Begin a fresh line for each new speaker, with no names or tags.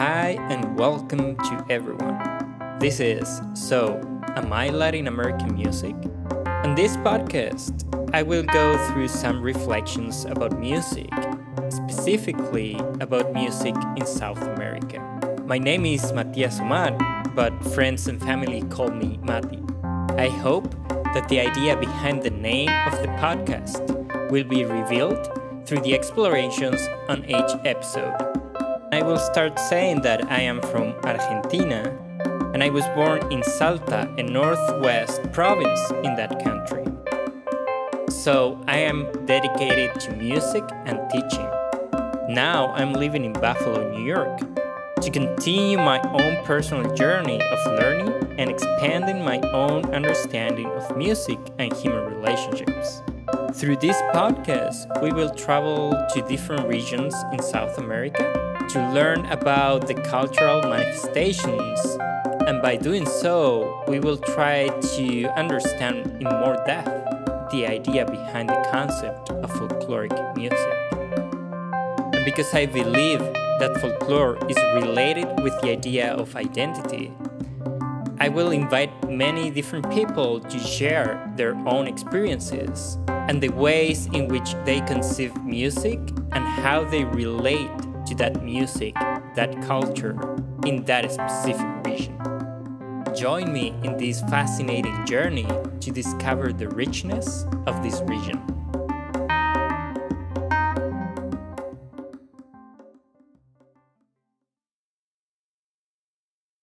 Hi, and welcome to everyone. This is So, Am I Latin American Music? On this podcast, I will go through some reflections about music, specifically about music in South America. My name is Matias Omar, but friends and family call me Mati. I hope that the idea behind the name of the podcast will be revealed through the explorations on each episode. I will start saying that I am from Argentina and I was born in Salta, a northwest province in that country. So I am dedicated to music and teaching. Now I'm living in Buffalo, New York, to continue my own personal journey of learning and expanding my own understanding of music and human relationships. Through this podcast, we will travel to different regions in South America to learn about the cultural manifestations, and by doing so, we will try to understand in more depth the idea behind the concept of folkloric music. And because I believe that folklore is related with the idea of identity, I will invite many different people to share their own experiences and the ways in which they conceive music and how they relate to that music, that culture, in that specific region. Join me in this fascinating journey to discover the richness of this region.